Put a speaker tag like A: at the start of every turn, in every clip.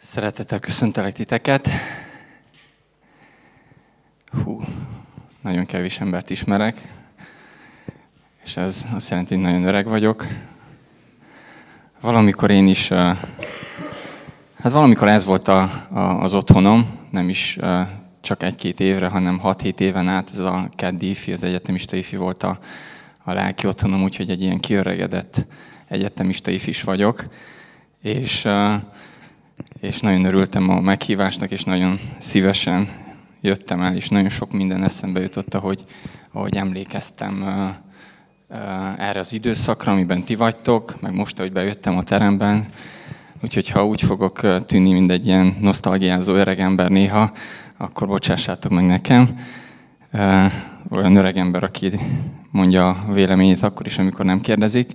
A: Szeretettel köszöntelek titeket. Hú, nagyon kevés embert ismerek, és ez azt jelenti, hogy nagyon öreg vagyok. Valamikor én is, hát valamikor ez volt a, a, az otthonom, nem is csak egy-két évre, hanem hat-hét éven át ez a keddi ifi, az egyetemista ifi volt a, a lelki otthonom, úgyhogy egy ilyen kiöregedett egyetemista is vagyok. És és nagyon örültem a meghívásnak, és nagyon szívesen jöttem el, és nagyon sok minden eszembe jutott, ahogy, ahogy emlékeztem erre az időszakra, amiben ti vagytok, meg most, ahogy bejöttem a teremben. Úgyhogy ha úgy fogok tűnni, mint egy ilyen nosztalgiázó öreg ember néha, akkor bocsássátok meg nekem. Olyan öreg ember, aki mondja a véleményét akkor is, amikor nem kérdezik.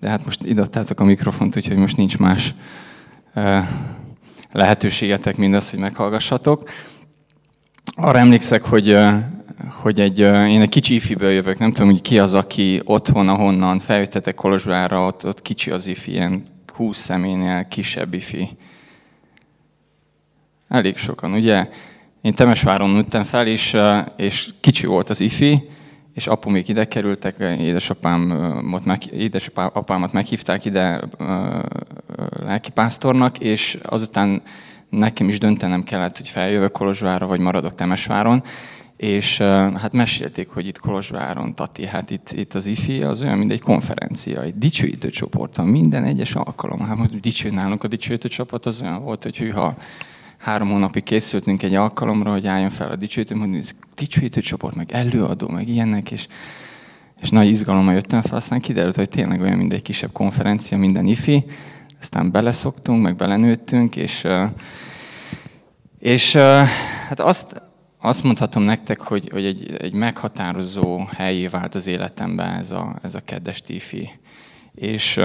A: De hát most idadtátok a mikrofont, úgyhogy most nincs más lehetőségetek mindaz, hogy meghallgassatok. Arra emlékszek, hogy, hogy egy, én egy kicsi ifiből jövök, nem tudom, hogy ki az, aki otthon, ahonnan feljöttetek Kolozsvára, ott, ott kicsi az ifi, ilyen 20 személynél kisebb ifi. Elég sokan, ugye? Én Temesváron nőttem fel, és, és kicsi volt az ifi, és még ide kerültek, édesapámat, meg, édesapámat meghívták ide lelkipásztornak, és azután nekem is döntenem kellett, hogy feljövök Kolozsvárra, vagy maradok Temesváron, és hát mesélték, hogy itt Kolozsváron, Tati, hát itt, itt az IFI az olyan, mint egy konferencia, egy dicsőítő csoport van, minden egyes alkalom. Hát most dicső nálunk a dicsőítő csapat az olyan volt, hogy hűha három hónapig készültünk egy alkalomra, hogy álljon fel a dicsőítő, mondjuk, dicsőítő csoport, meg előadó, meg ilyenek, és, és nagy izgalommal jöttem fel, aztán kiderült, hogy tényleg olyan, mint egy kisebb konferencia, minden ifi, aztán beleszoktunk, meg belenőttünk, és, és hát azt, azt mondhatom nektek, hogy, hogy egy, egy meghatározó helyé vált az életemben ez a, ez a kedves tifi. És,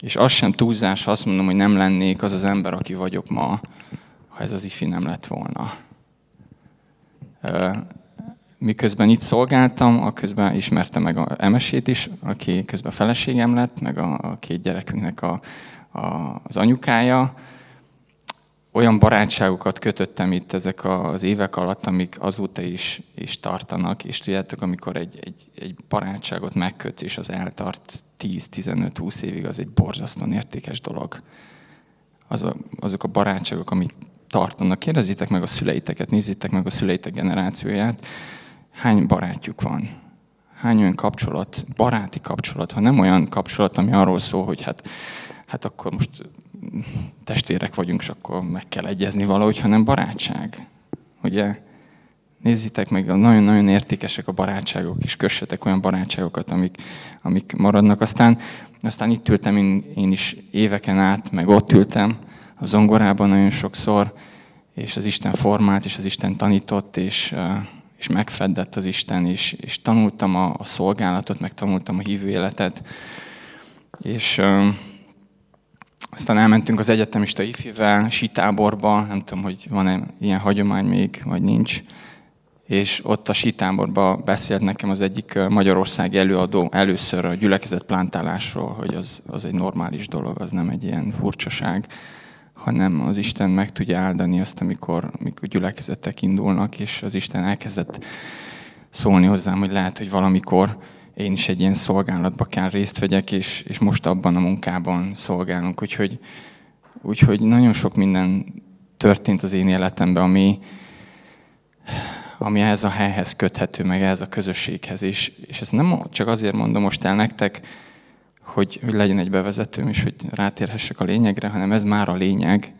A: és az sem túlzás, azt mondom, hogy nem lennék az az ember, aki vagyok ma, ha ez az ifi nem lett volna. Miközben itt szolgáltam, a közben ismertem meg a Emesét is, aki közben feleségem lett, meg a, a két gyerekünknek a, a, az anyukája. Olyan barátságokat kötöttem itt ezek az évek alatt, amik azóta is, is tartanak, és tudjátok, amikor egy, egy, egy barátságot megkötsz, és az eltart 10-15-20 évig, az egy borzasztóan értékes dolog. Az a, azok a barátságok, amik tartanak. Kérdezzétek meg a szüleiteket, nézzétek meg a szüleitek generációját. Hány barátjuk van? Hány olyan kapcsolat, baráti kapcsolat van? Nem olyan kapcsolat, ami arról szól, hogy hát, hát akkor most testvérek vagyunk, és akkor meg kell egyezni valahogy, hanem barátság. Ugye? Nézzétek meg, nagyon-nagyon értékesek a barátságok, és kössetek olyan barátságokat, amik, amik maradnak. Aztán, aztán itt ültem én, én is éveken át, meg ott ültem, a zongorában nagyon sokszor, és az Isten formált, és az Isten tanított, és, és megfedett az Isten, és, és tanultam a, a szolgálatot, meg tanultam a hívő életet. És aztán elmentünk az egyetemista ifivel, sítáborba, nem tudom, hogy van-e ilyen hagyomány még, vagy nincs. És ott a sítáborba beszélt nekem az egyik Magyarország előadó először a gyülekezet plántálásról, hogy az, az egy normális dolog, az nem egy ilyen furcsaság hanem az Isten meg tudja áldani azt, amikor, amikor gyülekezetek indulnak, és az Isten elkezdett szólni hozzám, hogy lehet, hogy valamikor én is egy ilyen szolgálatba kell részt vegyek, és, és most abban a munkában szolgálunk. Úgyhogy, úgyhogy nagyon sok minden történt az én életemben, ami, ami ehhez a helyhez köthető, meg ehhez a közösséghez. És, és ezt nem csak azért mondom most el nektek, hogy, hogy legyen egy bevezetőm, és hogy rátérhessek a lényegre, hanem ez már a lényeg.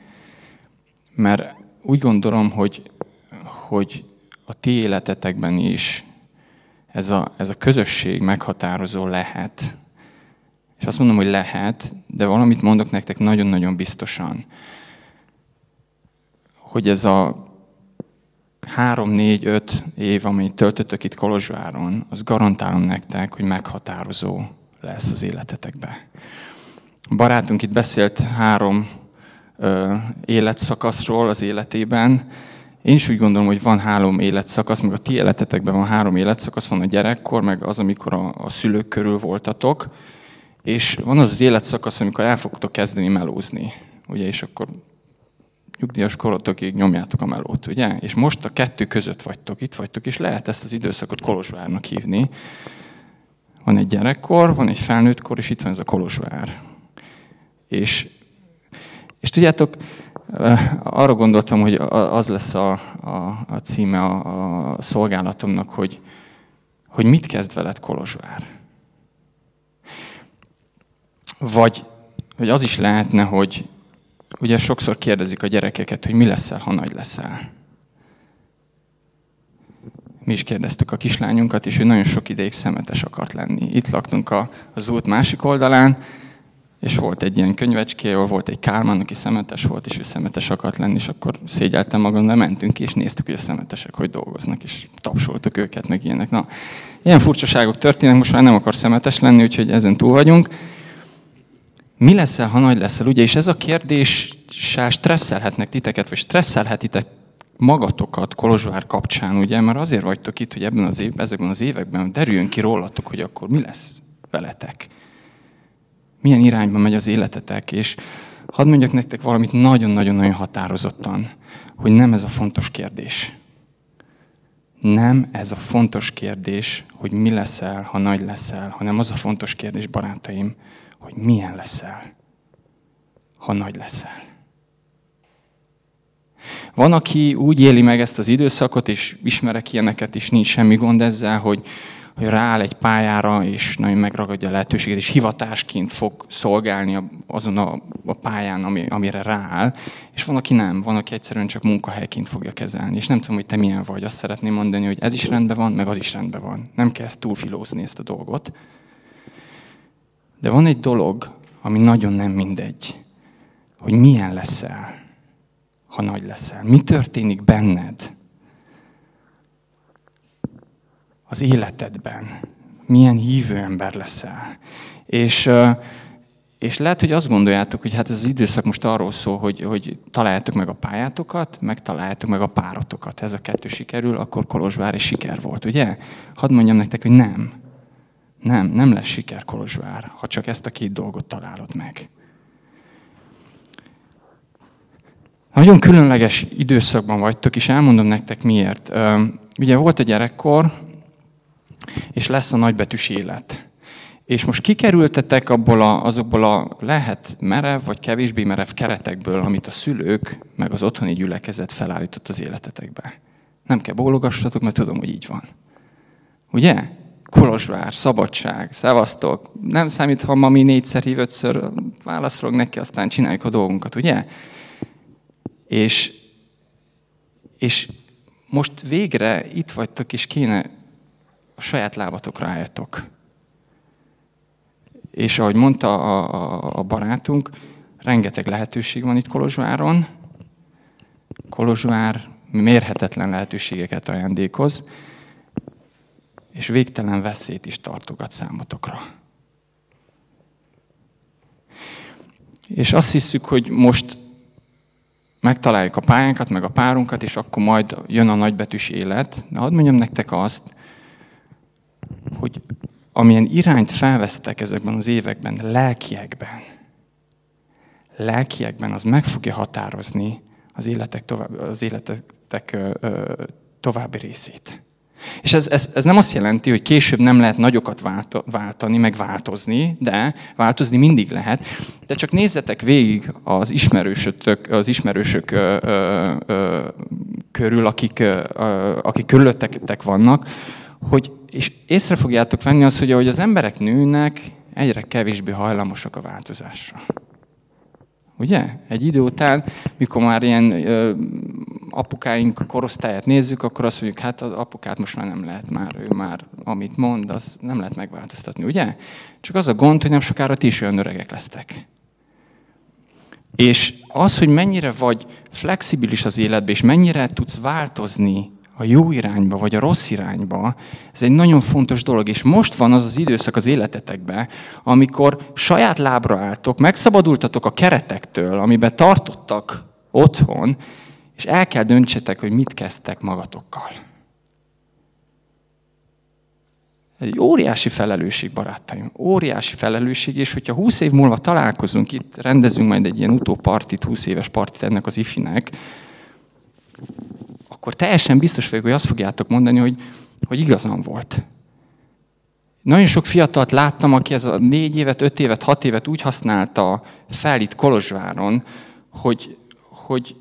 A: Mert úgy gondolom, hogy, hogy a ti életetekben is ez a, ez a közösség meghatározó lehet. És azt mondom, hogy lehet, de valamit mondok nektek nagyon-nagyon biztosan, hogy ez a három, négy, öt év, amit töltöttök itt Kolozsváron, az garantálom nektek, hogy meghatározó lesz az életetekbe. A barátunk itt beszélt három ö, életszakaszról az életében. Én is úgy gondolom, hogy van három életszakasz, meg a ti életetekben van három életszakasz, van a gyerekkor, meg az, amikor a, a szülők körül voltatok, és van az az életszakasz, amikor el fogtok kezdeni melózni, ugye, és akkor nyugdíjas korotokig nyomjátok a melót, ugye? És most a kettő között vagytok, itt vagytok, és lehet ezt az időszakot Kolozsvárnak hívni. Van egy gyerekkor, van egy felnőttkor, és itt van ez a Kolozsvár. És, és tudjátok, arra gondoltam, hogy az lesz a, a, a címe a, a szolgálatomnak, hogy, hogy mit kezd veled Kolozsvár. Vagy, vagy az is lehetne, hogy ugye sokszor kérdezik a gyerekeket, hogy mi leszel, ha nagy leszel. Mi is kérdeztük a kislányunkat, és ő nagyon sok ideig szemetes akart lenni. Itt laktunk a, az út másik oldalán, és volt egy ilyen könyvecské, ahol volt egy Kálmán, aki szemetes volt, és ő szemetes akart lenni, és akkor szégyeltem magam, de mentünk ki, és néztük, hogy a szemetesek hogy dolgoznak, és tapsoltuk őket, meg ilyenek. Na, ilyen furcsaságok történnek, most már nem akar szemetes lenni, úgyhogy ezen túl vagyunk. Mi leszel, ha nagy leszel? Ugye, és ez a kérdés stresszelhetnek titeket, vagy stresszelhetitek magatokat Kolozsvár kapcsán, ugye, mert azért vagytok itt, hogy ebben az év, ezekben az években derüljön ki rólatok, hogy akkor mi lesz veletek milyen irányba megy az életetek, és hadd mondjak nektek valamit nagyon-nagyon-nagyon határozottan, hogy nem ez a fontos kérdés. Nem ez a fontos kérdés, hogy mi leszel, ha nagy leszel, hanem az a fontos kérdés, barátaim, hogy milyen leszel, ha nagy leszel. Van, aki úgy éli meg ezt az időszakot, és ismerek ilyeneket, és nincs semmi gond ezzel, hogy hogy rááll egy pályára, és nagyon megragadja a lehetőséget, és hivatásként fog szolgálni azon a, a pályán, ami, amire rááll. És van, aki nem, van, aki egyszerűen csak munkahelyként fogja kezelni. És nem tudom, hogy te milyen vagy. Azt szeretném mondani, hogy ez is rendben van, meg az is rendben van. Nem kell ezt túlfilózni ezt a dolgot. De van egy dolog, ami nagyon nem mindegy, hogy milyen leszel, ha nagy leszel. Mi történik benned, az életedben. Milyen hívő ember leszel. És, és lehet, hogy azt gondoljátok, hogy hát ez az időszak most arról szól, hogy, hogy találjátok meg a pályátokat, meg találjátok meg a párotokat. Ez a kettő sikerül, akkor Kolozsvár is siker volt, ugye? Hadd mondjam nektek, hogy nem. Nem, nem lesz siker Kolozsvár, ha csak ezt a két dolgot találod meg. Nagyon különleges időszakban vagytok, és elmondom nektek miért. Ugye volt a gyerekkor, és lesz a nagybetűs élet. És most kikerültetek abból a, azokból a lehet merev vagy kevésbé merev keretekből, amit a szülők meg az otthoni gyülekezet felállított az életetekbe. Nem kell bólogassatok, mert tudom, hogy így van. Ugye? Kolozsvár, szabadság, szevasztok. Nem számít, ha mami négyszer hív, ötször válaszolok neki, aztán csináljuk a dolgunkat, ugye? És, és most végre itt vagytok, és kéne a saját lábatokra álljatok. És ahogy mondta a, a, a barátunk, rengeteg lehetőség van itt Kolozsváron. Kolozsvár mérhetetlen lehetőségeket ajándékoz, és végtelen veszélyt is tartogat számotokra. És azt hiszük, hogy most megtaláljuk a pályánkat, meg a párunkat, és akkor majd jön a nagybetűs élet. De hadd mondjam nektek azt, hogy amilyen irányt felvesztek ezekben az években, lelkiekben, lelkiekben, az meg fogja határozni az életek, tovább, az életek további részét. És ez, ez, ez nem azt jelenti, hogy később nem lehet nagyokat váltani, meg változni, de változni mindig lehet. De csak nézzetek végig az ismerősök, az ismerősök ö, ö, körül, akik, ö, akik körülöttetek vannak, hogy és észre fogjátok venni azt, hogy ahogy az emberek nőnek, egyre kevésbé hajlamosak a változásra. Ugye? Egy idő után, mikor már ilyen ö, apukáink korosztályát nézzük, akkor azt mondjuk, hát az apukát most már nem lehet már, ő már amit mond, az nem lehet megváltoztatni, ugye? Csak az a gond, hogy nem sokára ti is olyan öregek lesztek. És az, hogy mennyire vagy flexibilis az életben, és mennyire tudsz változni a jó irányba, vagy a rossz irányba, ez egy nagyon fontos dolog. És most van az az időszak az életetekben, amikor saját lábra álltok, megszabadultatok a keretektől, amiben tartottak otthon, és el kell döntsetek, hogy mit kezdtek magatokkal. Egy óriási felelősség, barátaim. Óriási felelősség, és hogyha 20 év múlva találkozunk, itt rendezünk majd egy ilyen utópartit, 20 éves partit ennek az ifinek, akkor teljesen biztos vagyok, hogy azt fogjátok mondani, hogy, hogy igazam volt. Nagyon sok fiatalt láttam, aki ez a négy évet, öt évet, hat évet úgy használta fel itt Kolozsváron, hogy, hogy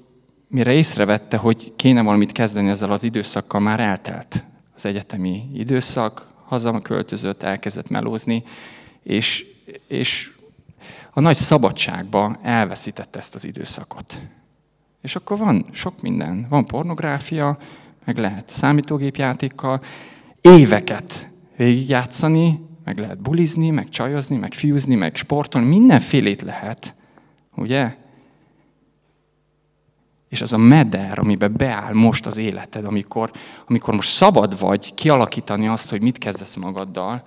A: mire észrevette, hogy kéne valamit kezdeni ezzel az időszakkal, már eltelt az egyetemi időszak, hazaköltözött, elkezdett melózni, és, és a nagy szabadságba elveszítette ezt az időszakot. És akkor van sok minden. Van pornográfia, meg lehet számítógépjátékkal, éveket végigjátszani, meg lehet bulizni, meg csajozni, meg fiúzni, meg sportolni, mindenfélét lehet, ugye? És az a meder, amiben beáll most az életed, amikor, amikor most szabad vagy kialakítani azt, hogy mit kezdesz magaddal,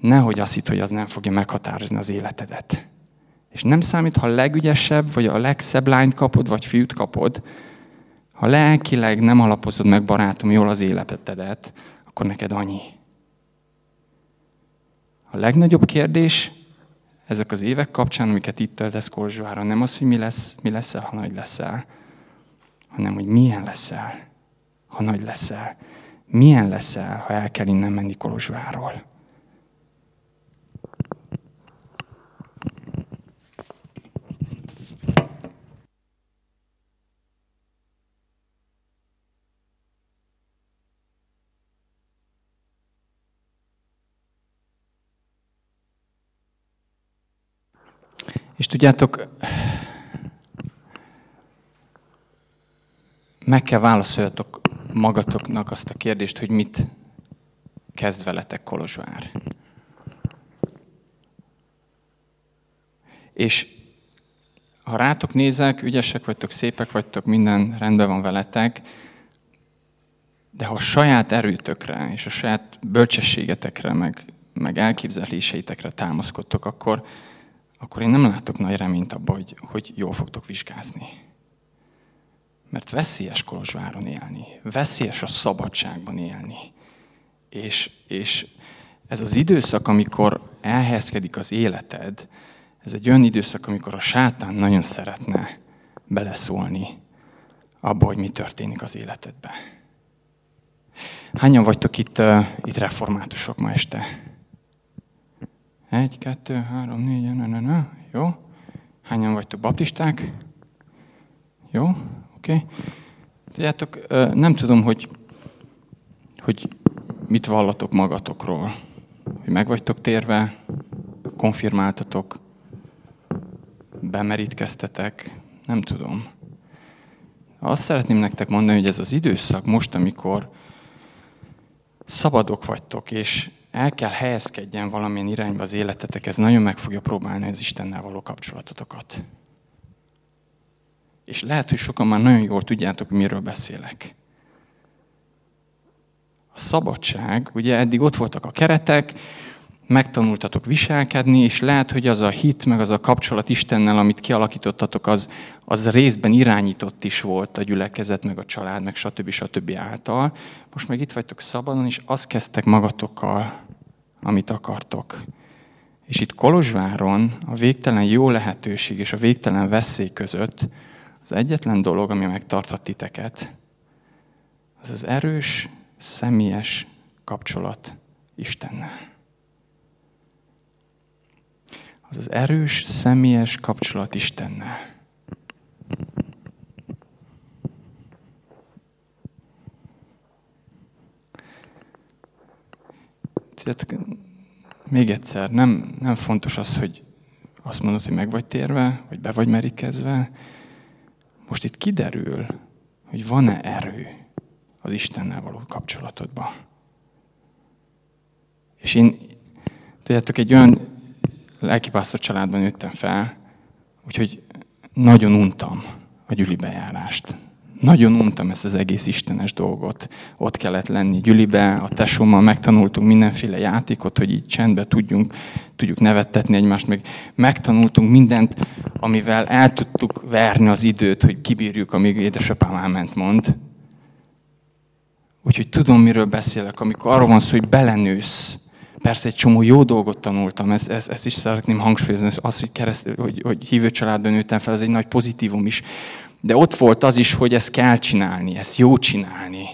A: nehogy azt hitt, hogy az nem fogja meghatározni az életedet. És nem számít, ha a legügyesebb, vagy a legszebb lányt kapod, vagy fiút kapod, ha lelkileg nem alapozod meg, barátom, jól az életedet, akkor neked annyi. A legnagyobb kérdés ezek az évek kapcsán, amiket itt töltesz Kolzsvára, nem az, hogy mi, lesz, mi leszel, ha nagy leszel, hanem hogy milyen leszel, ha nagy leszel. Milyen leszel, ha el kell innen menni Kolozsváról. És tudjátok, meg kell válaszoljatok magatoknak azt a kérdést, hogy mit kezd veletek Kolozsvár. És ha rátok nézek, ügyesek vagytok, szépek vagytok, minden rendben van veletek, de ha a saját erőtökre és a saját bölcsességetekre, meg, meg elképzeléseitekre támaszkodtok, akkor, akkor én nem látok nagy reményt abba, hogy, hogy jól fogtok vizsgázni. Mert veszélyes Kolozsváron élni, veszélyes a szabadságban élni. És, és ez az időszak, amikor elhelyezkedik az életed, ez egy olyan időszak, amikor a sátán nagyon szeretne beleszólni abba, hogy mi történik az életedben. Hányan vagytok itt, uh, itt reformátusok ma este? Egy, kettő, három, négy, na, na, na. Jó. Hányan vagytok baptisták? Jó, oké. Okay. Tudjátok, nem tudom, hogy, hogy mit vallatok magatokról. Hogy meg vagytok térve, konfirmáltatok, bemerítkeztetek, nem tudom. Azt szeretném nektek mondani, hogy ez az időszak most, amikor szabadok vagytok, és el kell helyezkedjen valamilyen irányba az életetek, ez nagyon meg fogja próbálni az Istennel való kapcsolatotokat. És lehet, hogy sokan már nagyon jól tudjátok, miről beszélek. A szabadság, ugye eddig ott voltak a keretek, megtanultatok viselkedni, és lehet, hogy az a hit, meg az a kapcsolat Istennel, amit kialakítottatok, az, az részben irányított is volt a gyülekezet, meg a család, meg stb. stb. által. Most meg itt vagytok szabadon, és azt kezdtek magatokkal, amit akartok. És itt Kolozsváron a végtelen jó lehetőség és a végtelen veszély között az egyetlen dolog, ami megtarthat titeket, az az erős, személyes kapcsolat Istennel. Az az erős, személyes kapcsolat Istennel. Tudjátok, még egyszer, nem, nem fontos az, hogy azt mondod, hogy meg vagy térve, vagy be vagy merítkezve. Most itt kiderül, hogy van-e erő az Istennel való kapcsolatodban. És én, tudjátok, egy olyan lelkipásztor családban nőttem fel, úgyhogy nagyon untam a gyüli bejárást. Nagyon untam ezt az egész istenes dolgot. Ott kellett lenni gyülibe, a tesómmal megtanultunk mindenféle játékot, hogy így csendbe tudjunk, tudjuk nevettetni egymást, meg megtanultunk mindent, amivel el tudtuk verni az időt, hogy kibírjuk, amíg édesapám elment mond. Úgyhogy tudom, miről beszélek, amikor arról van szó, hogy belenősz Persze egy csomó jó dolgot tanultam, ezt, ezt, ezt is szeretném hangsúlyozni, az, hogy, kereszt, hogy, hogy hívő családban nőttem fel, az egy nagy pozitívum is. De ott volt az is, hogy ezt kell csinálni, ezt jó csinálni.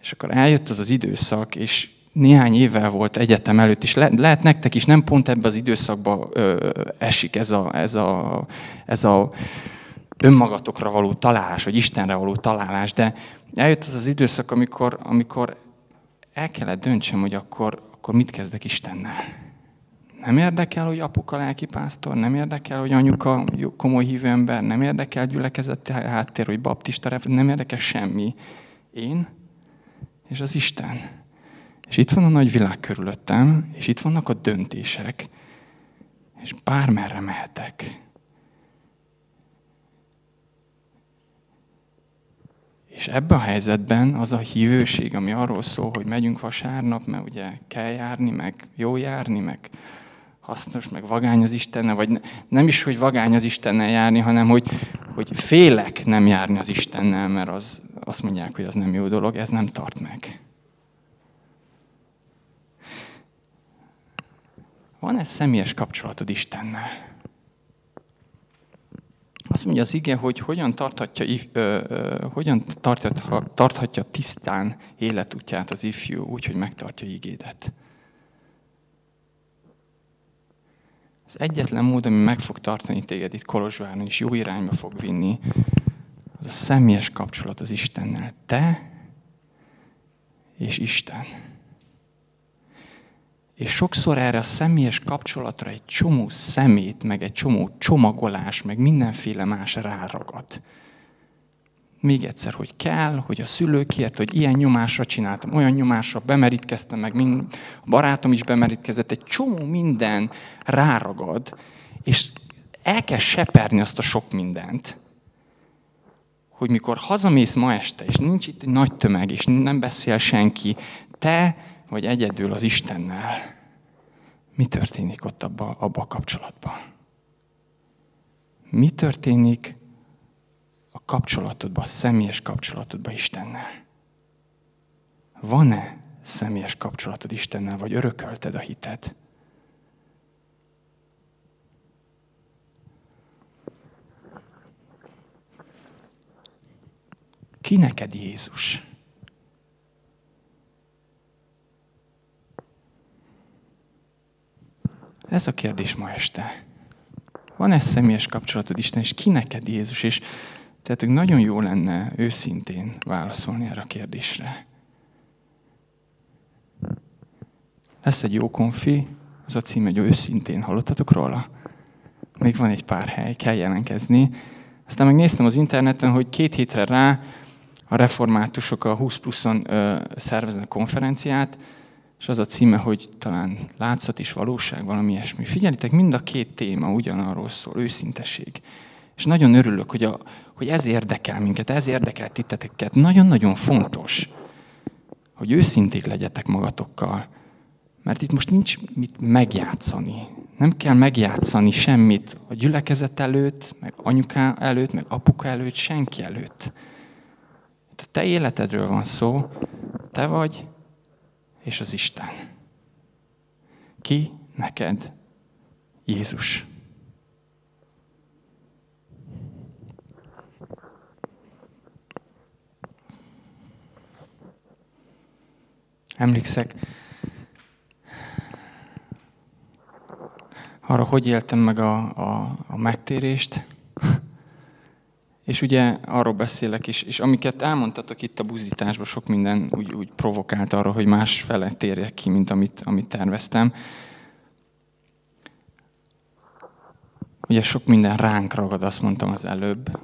A: És akkor eljött az az időszak, és néhány évvel volt egyetem előtt, és le, lehet nektek is nem pont ebbe az időszakba ö, esik ez a, ez, a, ez a önmagatokra való találás, vagy Istenre való találás, de eljött az az időszak, amikor, amikor el kellett döntsem, hogy akkor, akkor mit kezdek Istennel. Nem érdekel, hogy apuka lelkipásztor, nem érdekel, hogy anyuka komoly hívő ember, nem érdekel gyülekezeti háttér, hogy baptista, nem érdekel semmi. Én és az Isten. És itt van a nagy világ körülöttem, és itt vannak a döntések, és bármerre mehetek. És ebben a helyzetben az a hívőség, ami arról szól, hogy megyünk vasárnap, mert ugye kell járni, meg jó járni, meg hasznos, meg vagány az Istennel, vagy nem is, hogy vagány az Istennel járni, hanem hogy, hogy félek nem járni az Istennel, mert az, azt mondják, hogy az nem jó dolog, ez nem tart meg. Van-e személyes kapcsolatod Istennel? Azt mondja az ige, hogy hogyan tarthatja, hogyan tarthatja tisztán életútját az ifjú, úgy, hogy megtartja igédet. Az egyetlen mód, ami meg fog tartani téged itt Kolozsváron, és jó irányba fog vinni, az a személyes kapcsolat az Istennel. Te és Isten. És sokszor erre a személyes kapcsolatra egy csomó szemét, meg egy csomó csomagolás, meg mindenféle más ráragad. Még egyszer, hogy kell, hogy a szülőkért, hogy ilyen nyomásra csináltam, olyan nyomásra bemerítkeztem, meg mind, a barátom is bemerítkezett, egy csomó minden ráragad, és el kell seperni azt a sok mindent, hogy mikor hazamész ma este, és nincs itt egy nagy tömeg, és nem beszél senki, te vagy egyedül az Istennel, mi történik ott abba, abba a kapcsolatban? Mi történik a kapcsolatodban, a személyes kapcsolatodban Istennel? Van-e személyes kapcsolatod Istennel, vagy örökölted a hited? Ki neked Jézus? Ez a kérdés ma este. Van-e személyes kapcsolatod Isten, és ki neked Jézus? És tehát nagyon jó lenne őszintén válaszolni erre a kérdésre. Lesz egy jó konfi, az a cím, hogy őszintén. Hallottatok róla? Még van egy pár hely, kell jelentkezni. Aztán megnéztem az interneten, hogy két hétre rá a reformátusok a 20 pluszon szerveznek konferenciát, és az a címe, hogy talán látszat is valóság, valami ilyesmi. Figyelitek, mind a két téma ugyanarról szól, őszinteség. És nagyon örülök, hogy, a, hogy ez érdekel minket, ez érdekel titteteket. Nagyon-nagyon fontos, hogy őszinték legyetek magatokkal. Mert itt most nincs mit megjátszani. Nem kell megjátszani semmit a gyülekezet előtt, meg anyuká előtt, meg apuka előtt, senki előtt. Itt a te életedről van szó, te vagy és az Isten. Ki neked Jézus? Emlékszek, arra, hogy éltem meg a, a, a megtérést, és ugye arról beszélek is, és amiket elmondtatok itt a buzdításban, sok minden úgy, úgy provokált arra, hogy más fele térjek ki, mint amit, amit terveztem. Ugye sok minden ránk ragad, azt mondtam az előbb,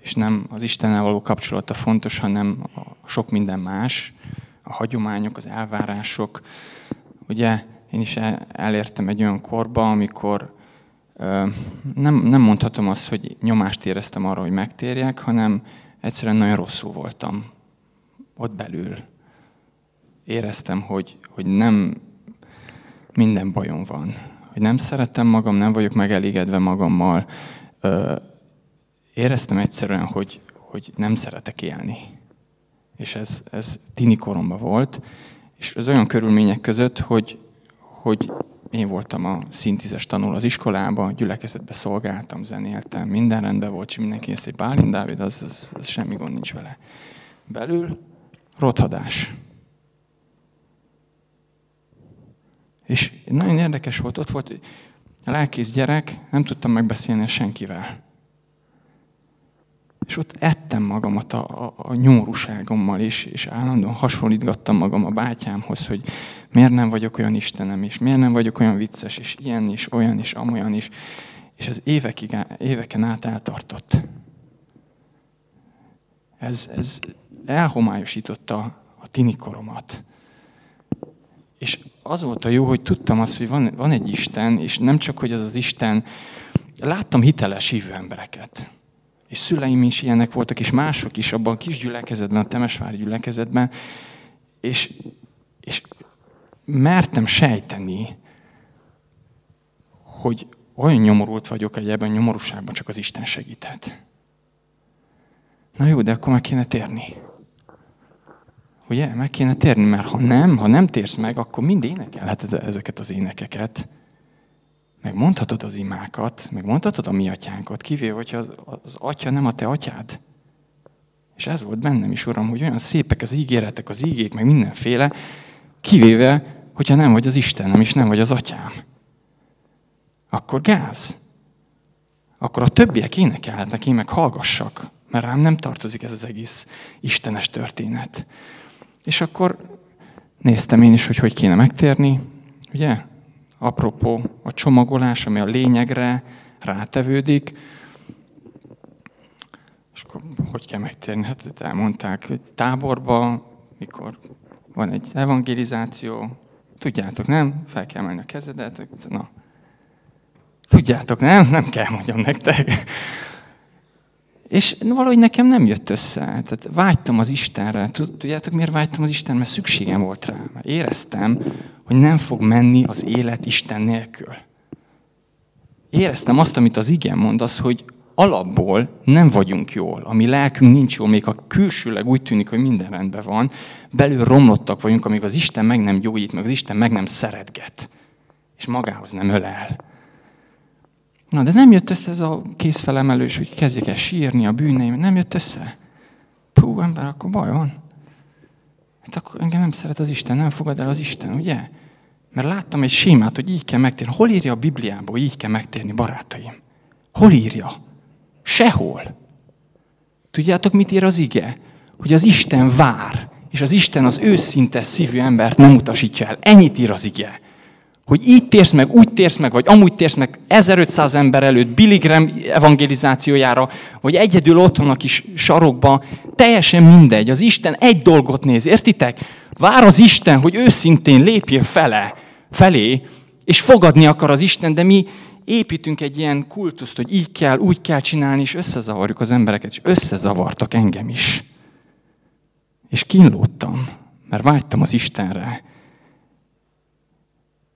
A: és nem az Istennel való kapcsolata fontos, hanem a sok minden más, a hagyományok, az elvárások. Ugye én is elértem egy olyan korba, amikor nem, nem mondhatom azt, hogy nyomást éreztem arra, hogy megtérjek, hanem egyszerűen nagyon rosszul voltam ott belül. Éreztem, hogy, hogy nem minden bajom van. Hogy nem szeretem magam, nem vagyok megelégedve magammal. Éreztem egyszerűen, hogy, hogy nem szeretek élni. És ez, ez tini koromban volt, És az olyan körülmények között, hogy, hogy én voltam a szintizes tanul az iskolába, gyülekezetbe szolgáltam, zenéltem, minden rendben volt, és mindenki ezt, hogy Bálint Dávid, az, az, az semmi gond nincs vele. Belül rothadás. És nagyon érdekes volt, ott volt lelkész gyerek, nem tudtam megbeszélni senkivel. És ott ettem magamat a, a, a nyomorúságommal, és, és állandóan hasonlítgattam magam a bátyámhoz, hogy miért nem vagyok olyan Istenem, és miért nem vagyok olyan vicces, és ilyen is, olyan is, amolyan is. És ez évekig, éveken át eltartott. Ez, ez elhomályosította a tinikoromat. És az volt a jó, hogy tudtam azt, hogy van, van egy Isten, és nem csak, hogy az az Isten, láttam hiteles hívő embereket és szüleim is ilyenek voltak, és mások is abban a kis gyülekezetben, a Temesvári gyülekezetben, és, és mertem sejteni, hogy olyan nyomorult vagyok, hogy ebben a nyomorúságban csak az Isten segített. Na jó, de akkor meg kéne térni. Ugye? Meg kéne térni, mert ha nem, ha nem térsz meg, akkor mind énekelheted ezeket az énekeket meg mondhatod az imákat, meg mondhatod a mi atyánkat, kivéve, hogyha az, az atya nem a te atyád. És ez volt bennem is, Uram, hogy olyan szépek az ígéretek, az ígék, meg mindenféle, kivéve, hogyha nem vagy az Istenem, és nem vagy az atyám. Akkor gáz. Akkor a többiek énekelhetnek, én meg hallgassak, mert rám nem tartozik ez az egész istenes történet. És akkor néztem én is, hogy hogy kéne megtérni, ugye? Apropó a csomagolás, ami a lényegre rátevődik. És akkor hogy kell megtérni? Hát elmondták, hogy táborba, mikor van egy evangelizáció, tudjátok, nem? Fel kell menni a kezedet, na. Tudjátok, nem? Nem kell mondjam nektek. És valahogy nekem nem jött össze. Tehát vágytam az Istenre. Tudjátok, miért vágytam az Istenre? Mert szükségem volt rá. Éreztem, hogy nem fog menni az élet Isten nélkül. Éreztem azt, amit az igen mond, az, hogy alapból nem vagyunk jól. A mi lelkünk nincs jól, még a külsőleg úgy tűnik, hogy minden rendben van, belül romlottak vagyunk, amíg az Isten meg nem gyógyít, meg az Isten meg nem szeretget, és magához nem ölel. Na, de nem jött össze ez a kézfelemelős, hogy kezdjek el sírni a bűneim. Nem jött össze. Pú, ember, akkor baj van. Hát akkor engem nem szeret az Isten, nem fogad el az Isten, ugye? Mert láttam egy sémát, hogy így kell megtérni. Hol írja a Bibliában, hogy így kell megtérni, barátaim? Hol írja? Sehol. Tudjátok, mit ír az ige? Hogy az Isten vár, és az Isten az őszinte szívű embert nem utasítja el. Ennyit ír az ige hogy így térsz meg, úgy térsz meg, vagy amúgy térsz meg 1500 ember előtt, Billy Graham evangelizációjára, vagy egyedül otthon a kis sarokba, teljesen mindegy. Az Isten egy dolgot néz, értitek? Vár az Isten, hogy őszintén lépjél fele, felé, és fogadni akar az Isten, de mi építünk egy ilyen kultuszt, hogy így kell, úgy kell csinálni, és összezavarjuk az embereket, és összezavartak engem is. És kínlódtam, mert vágytam az Istenre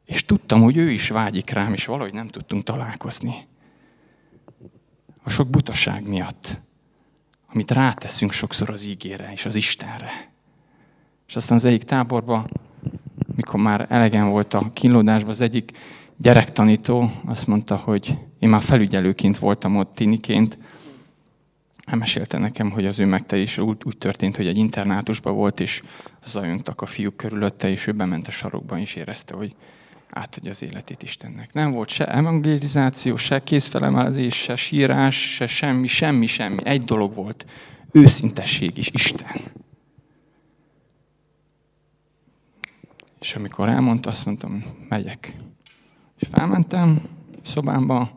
A: és tudtam, hogy ő is vágyik rám, és valahogy nem tudtunk találkozni. A sok butaság miatt, amit ráteszünk sokszor az ígére és az Istenre. És aztán az egyik táborban, mikor már elegen volt a kínlódásban, az egyik gyerektanító azt mondta, hogy én már felügyelőként voltam ott tiniként, elmesélte nekem, hogy az ő megtelés úgy, úgy történt, hogy egy internátusban volt, és zajongtak a fiúk körülötte, és ő bement a sarokba, és érezte, hogy átadja az életét Istennek. Nem volt se evangelizáció, se kézfelemelezés, se sírás, se semmi, semmi, semmi. Egy dolog volt. Őszintesség is Isten. És amikor elmondta, azt mondtam, megyek. És felmentem szobámba,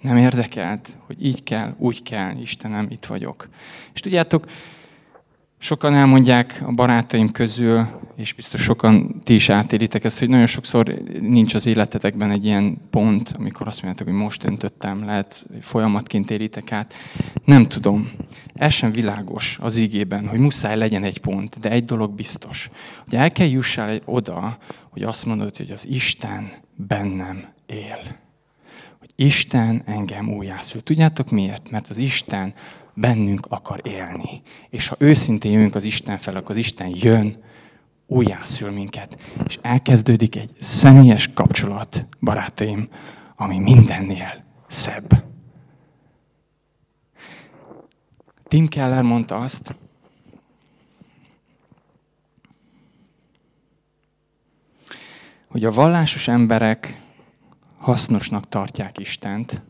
A: nem érdekelt, hogy így kell, úgy kell, Istenem, itt vagyok. És tudjátok, Sokan elmondják a barátaim közül, és biztos sokan ti is átélitek ezt, hogy nagyon sokszor nincs az életetekben egy ilyen pont, amikor azt mondjátok, hogy most öntöttem, lehet folyamatként éritek át. Nem tudom. Ez sem világos az ígében, hogy muszáj legyen egy pont, de egy dolog biztos, hogy el kell jussál oda, hogy azt mondod, hogy az Isten bennem él. Hogy Isten engem újjászül. Tudjátok miért? Mert az Isten bennünk akar élni. És ha őszintén jövünk az Isten fel, akkor az Isten jön újjászül minket, és elkezdődik egy személyes kapcsolat, barátaim, ami mindennél szebb. Tim Keller mondta azt, hogy a vallásos emberek hasznosnak tartják Istent,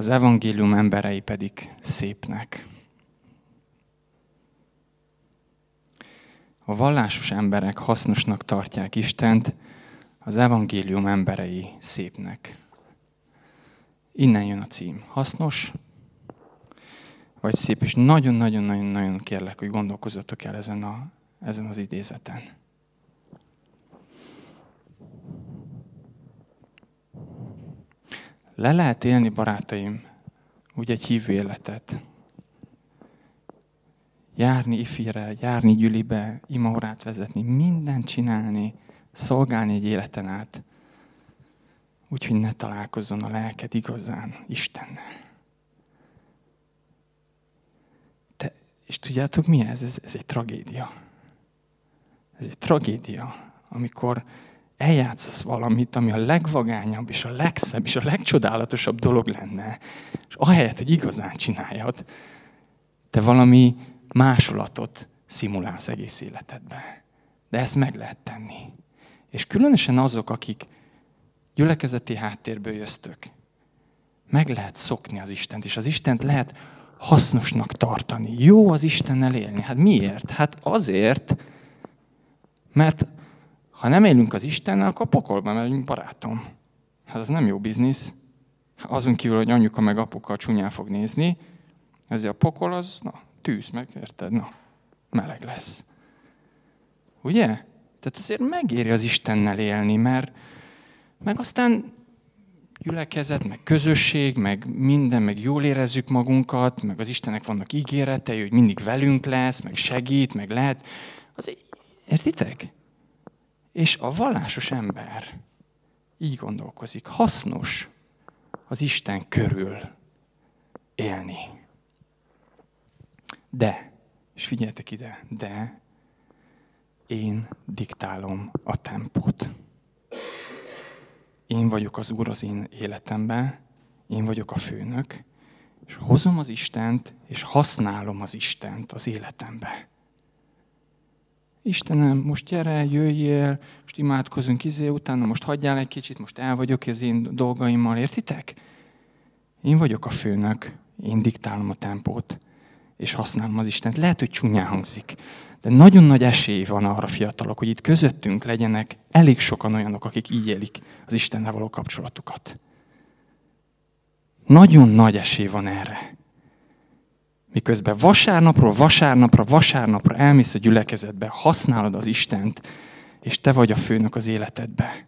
A: az evangélium emberei pedig szépnek. A vallásos emberek hasznosnak tartják Istent, az evangélium emberei szépnek. Innen jön a cím. Hasznos, vagy szép, és nagyon-nagyon-nagyon-nagyon kérlek, hogy gondolkozzatok el ezen, a, ezen az idézeten. Le lehet élni, barátaim, úgy egy hívő életet. Járni ifire, járni gyülibe, imaórát vezetni, mindent csinálni, szolgálni egy életen át. Úgyhogy ne találkozzon a lelked igazán Istennel. Te, és tudjátok mi ez? ez? Ez egy tragédia. Ez egy tragédia, amikor eljátszasz valamit, ami a legvagányabb, és a legszebb, és a legcsodálatosabb dolog lenne, és ahelyett, hogy igazán csináljad, te valami másolatot szimulálsz egész életedbe. De ezt meg lehet tenni. És különösen azok, akik gyülekezeti háttérből jöztök, meg lehet szokni az Istent, és az Istent lehet hasznosnak tartani. Jó az Istennel élni. Hát miért? Hát azért, mert ha nem élünk az Istennel, akkor pokolba megyünk, barátom. Hát az nem jó biznisz. Azon kívül, hogy anyuka meg apuka csúnyán fog nézni, ezért a pokol az, na, tűz meg, érted? Na, meleg lesz. Ugye? Tehát azért megéri az Istennel élni, mert meg aztán gyülekezet, meg közösség, meg minden, meg jól érezzük magunkat, meg az Istennek vannak ígéretei, hogy mindig velünk lesz, meg segít, meg lehet. Az, értitek? És a vallásos ember így gondolkozik, hasznos az Isten körül élni. De, és figyeljetek ide, de én diktálom a tempót. Én vagyok az Úr az én életemben, én vagyok a főnök, és hozom az Istent, és használom az Istent az életembe. Istenem, most gyere, jöjjél, most imádkozunk izé, utána most hagyjál egy kicsit, most el vagyok az én dolgaimmal, értitek? Én vagyok a főnök, én diktálom a tempót, és használom az Istent. Lehet, hogy csúnyán hangzik, de nagyon nagy esély van arra fiatalok, hogy itt közöttünk legyenek elég sokan olyanok, akik így élik az Istennel való kapcsolatukat. Nagyon nagy esély van erre. Miközben vasárnapról vasárnapra, vasárnapra elmész a gyülekezetbe, használod az Istent, és te vagy a főnök az életedbe.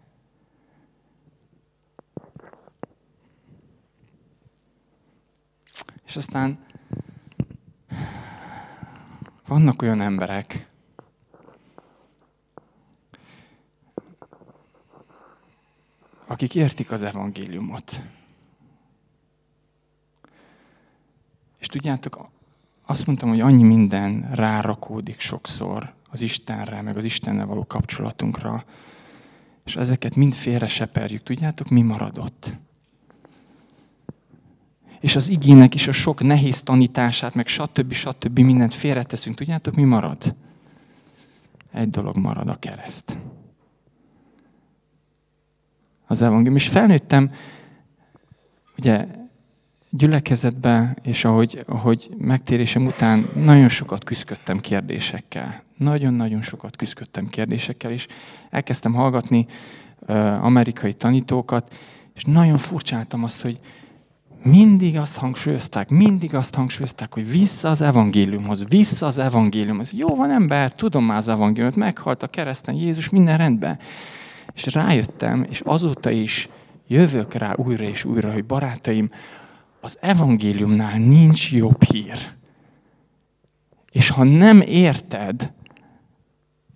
A: És aztán vannak olyan emberek, akik értik az evangéliumot. És tudjátok, azt mondtam, hogy annyi minden rárakódik sokszor az Istenre, meg az Istennel való kapcsolatunkra, és ezeket mind félre seperjük. Tudjátok, mi maradott? És az igének is a sok nehéz tanítását, meg stb. stb. mindent félreteszünk. Tudjátok, mi marad? Egy dolog marad, a kereszt. Az evangélium. És felnőttem, ugye gyülekezetbe, és ahogy, ahogy megtérésem után nagyon sokat küzdöttem kérdésekkel. Nagyon-nagyon sokat küzdöttem kérdésekkel, és elkezdtem hallgatni uh, amerikai tanítókat, és nagyon furcsáltam azt, hogy mindig azt hangsúlyozták, mindig azt hangsúlyozták, hogy vissza az evangéliumhoz, vissza az evangéliumhoz. Jó van ember, tudom már az evangéliumot, meghalt a kereszten Jézus, minden rendben. És rájöttem, és azóta is jövök rá újra és újra, hogy barátaim, az evangéliumnál nincs jobb hír. És ha nem érted,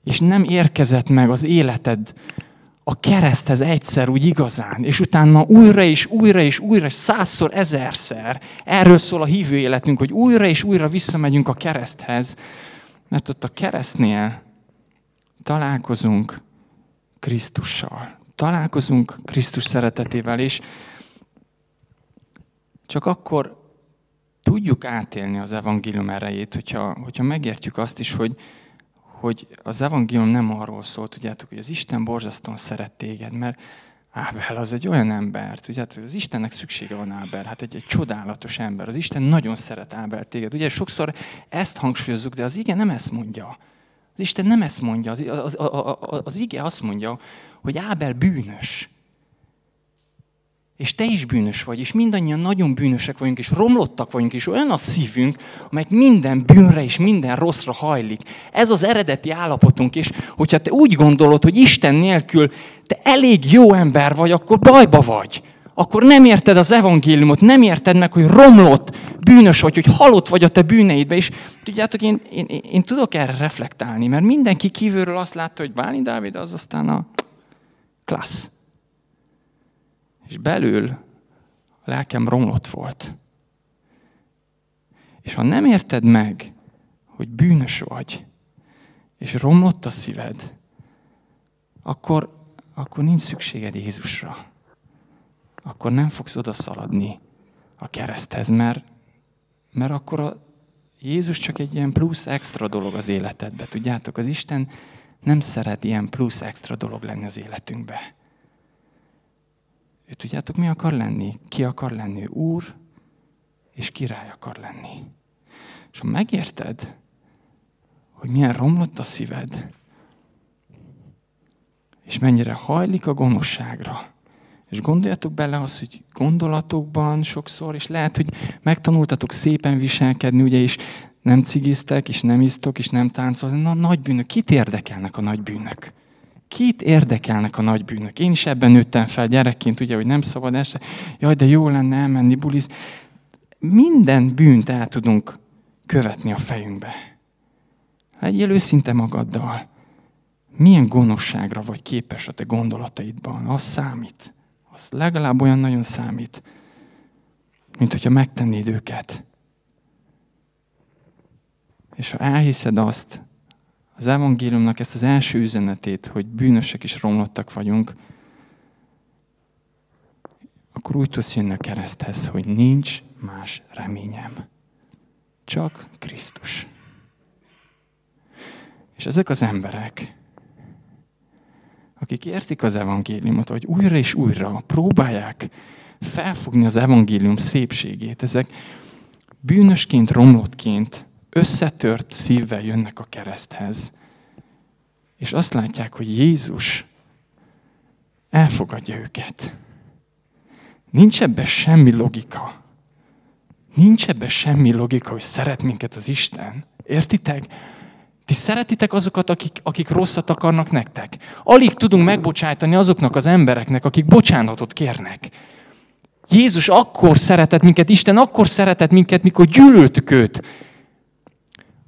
A: és nem érkezett meg az életed a kereszthez egyszer úgy igazán, és utána újra és újra és újra, százszor, ezerszer. Erről szól a hívő életünk, hogy újra és újra visszamegyünk a kereszthez, mert ott a keresztnél találkozunk Krisztussal. Találkozunk Krisztus szeretetével, és csak akkor tudjuk átélni az evangélium erejét, hogyha, hogyha megértjük azt is, hogy, hogy az evangélium nem arról szól, tudjátok, hogy az Isten borzasztóan szeret téged, mert Ábel az egy olyan ember, tudjátok, az Istennek szüksége van Ábel, hát egy, egy csodálatos ember. Az Isten nagyon szeret Ábel téged. Ugye sokszor ezt hangsúlyozzuk, de az ige nem ezt mondja. Az Isten nem ezt mondja. Az, az, az, az, az ige azt mondja, hogy Ábel bűnös. És te is bűnös vagy, és mindannyian nagyon bűnösek vagyunk, és romlottak vagyunk, és olyan a szívünk, amely minden bűnre és minden rosszra hajlik. Ez az eredeti állapotunk, és hogyha te úgy gondolod, hogy Isten nélkül te elég jó ember vagy, akkor bajba vagy. Akkor nem érted az evangéliumot, nem érted meg, hogy romlott, bűnös vagy, hogy halott vagy a te bűneidbe. És tudjátok, én, én, én, tudok erre reflektálni, mert mindenki kívülről azt látta, hogy Bálint Dávid az aztán a klassz és belül a lelkem romlott volt. És ha nem érted meg, hogy bűnös vagy, és romlott a szíved, akkor, akkor nincs szükséged Jézusra. Akkor nem fogsz oda szaladni a kereszthez, mert, mert akkor a Jézus csak egy ilyen plusz extra dolog az életedbe. Tudjátok, az Isten nem szeret ilyen plusz extra dolog lenni az életünkbe. Ő tudjátok, mi akar lenni? Ki akar lenni? Úr és király akar lenni. És ha megérted, hogy milyen romlott a szíved, és mennyire hajlik a gonoszságra, és gondoljatok bele azt, hogy gondolatokban sokszor, és lehet, hogy megtanultatok szépen viselkedni, ugye, és nem cigiztek, és nem isztok, és nem táncolnak. Na, nagy bűnök. Kit érdekelnek a nagy bűnök? Kit érdekelnek a nagy bűnök? Én is ebben nőttem fel gyerekként, ugye, hogy nem szabad ezt. Jaj, de jó lenne elmenni buliz. Minden bűnt el tudunk követni a fejünkbe. Legyél őszinte magaddal. Milyen gonoszságra vagy képes a te gondolataidban? Az számít. Az legalább olyan nagyon számít, mint hogyha megtennéd őket. És ha elhiszed azt, az evangéliumnak ezt az első üzenetét, hogy bűnösek és romlottak vagyunk, akkor úgy tudsz jönni a kereszthez, hogy nincs más reményem. Csak Krisztus. És ezek az emberek, akik értik az evangéliumot, vagy újra és újra próbálják felfogni az evangélium szépségét, ezek bűnösként, romlottként összetört szívvel jönnek a kereszthez, és azt látják, hogy Jézus elfogadja őket. Nincs ebben semmi logika. Nincs ebben semmi logika, hogy szeret minket az Isten. Értitek? Ti szeretitek azokat, akik, akik rosszat akarnak nektek. Alig tudunk megbocsájtani azoknak az embereknek, akik bocsánatot kérnek. Jézus akkor szeretett minket, Isten akkor szeretett minket, mikor gyűlöltük őt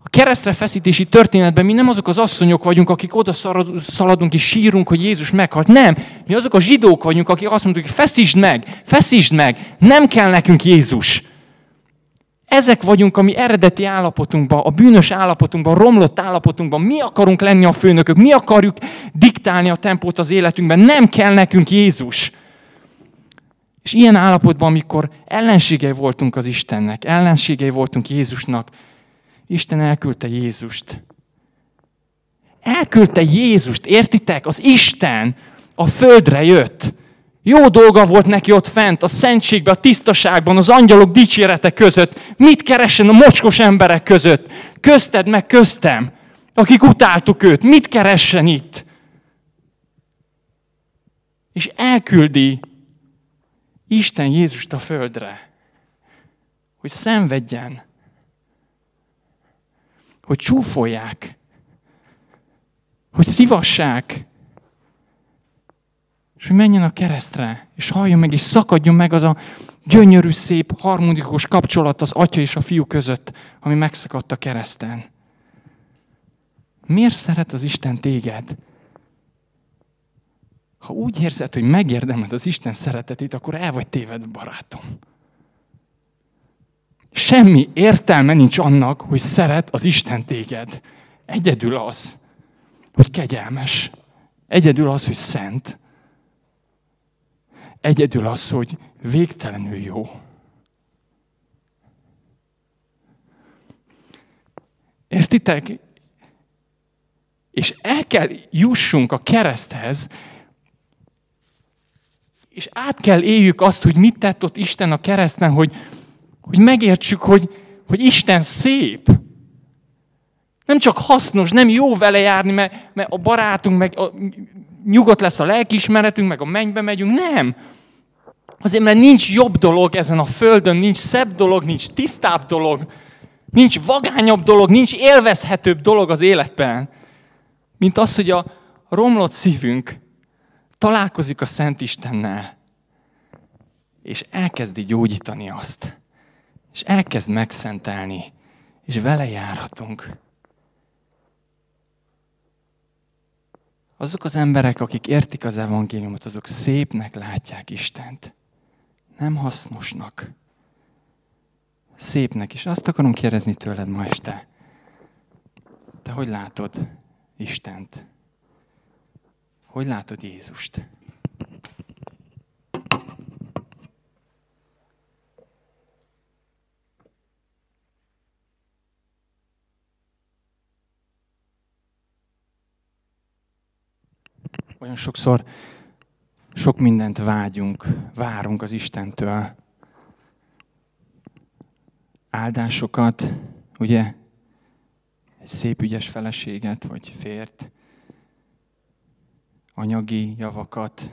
A: keresztre feszítési történetben mi nem azok az asszonyok vagyunk, akik oda szaladunk és sírunk, hogy Jézus meghalt. Nem, mi azok a zsidók vagyunk, akik azt mondjuk, hogy feszítsd meg, feszítsd meg, nem kell nekünk Jézus. Ezek vagyunk a mi eredeti állapotunkban, a bűnös állapotunkban, a romlott állapotunkban. Mi akarunk lenni a főnökök, mi akarjuk diktálni a tempót az életünkben. Nem kell nekünk Jézus. És ilyen állapotban, amikor ellenségei voltunk az Istennek, ellenségei voltunk Jézusnak, Isten elküldte Jézust. Elküldte Jézust, értitek? Az Isten a földre jött. Jó dolga volt neki ott fent, a szentségben, a tisztaságban, az angyalok dicsérete között. Mit keresen a mocskos emberek között? Közted meg köztem, akik utáltuk őt. Mit keressen itt? És elküldi Isten Jézust a földre, hogy szenvedjen, hogy csúfolják, hogy szivassák, és hogy menjen a keresztre, és halljon meg, és szakadjon meg az a gyönyörű, szép, harmonikus kapcsolat az atya és a fiú között, ami megszakadt a kereszten. Miért szeret az Isten téged? Ha úgy érzed, hogy megérdemled az Isten szeretetét, akkor el vagy téved, barátom. Semmi értelme nincs annak, hogy szeret az Isten téged. Egyedül az, hogy kegyelmes. Egyedül az, hogy szent. Egyedül az, hogy végtelenül jó. Értitek? És el kell jussunk a kereszthez, és át kell éljük azt, hogy mit tett ott Isten a kereszten, hogy, hogy megértsük, hogy, hogy Isten szép. Nem csak hasznos, nem jó vele járni, mert, mert a barátunk, meg a, nyugodt lesz a lelkiismeretünk, meg a mennybe megyünk. Nem. Azért, mert nincs jobb dolog ezen a földön, nincs szebb dolog, nincs tisztább dolog, nincs vagányabb dolog, nincs élvezhetőbb dolog az életben, mint az, hogy a romlott szívünk találkozik a Szent Istennel, és elkezdi gyógyítani azt, és elkezd megszentelni, és vele járhatunk. Azok az emberek, akik értik az evangéliumot, azok szépnek látják Istent. Nem hasznosnak. Szépnek. És azt akarom kérdezni tőled ma este. Te hogy látod Istent? Hogy látod Jézust? Olyan sokszor sok mindent vágyunk, várunk az Istentől. Áldásokat, ugye? Egy szép ügyes feleséget, vagy fért, anyagi javakat.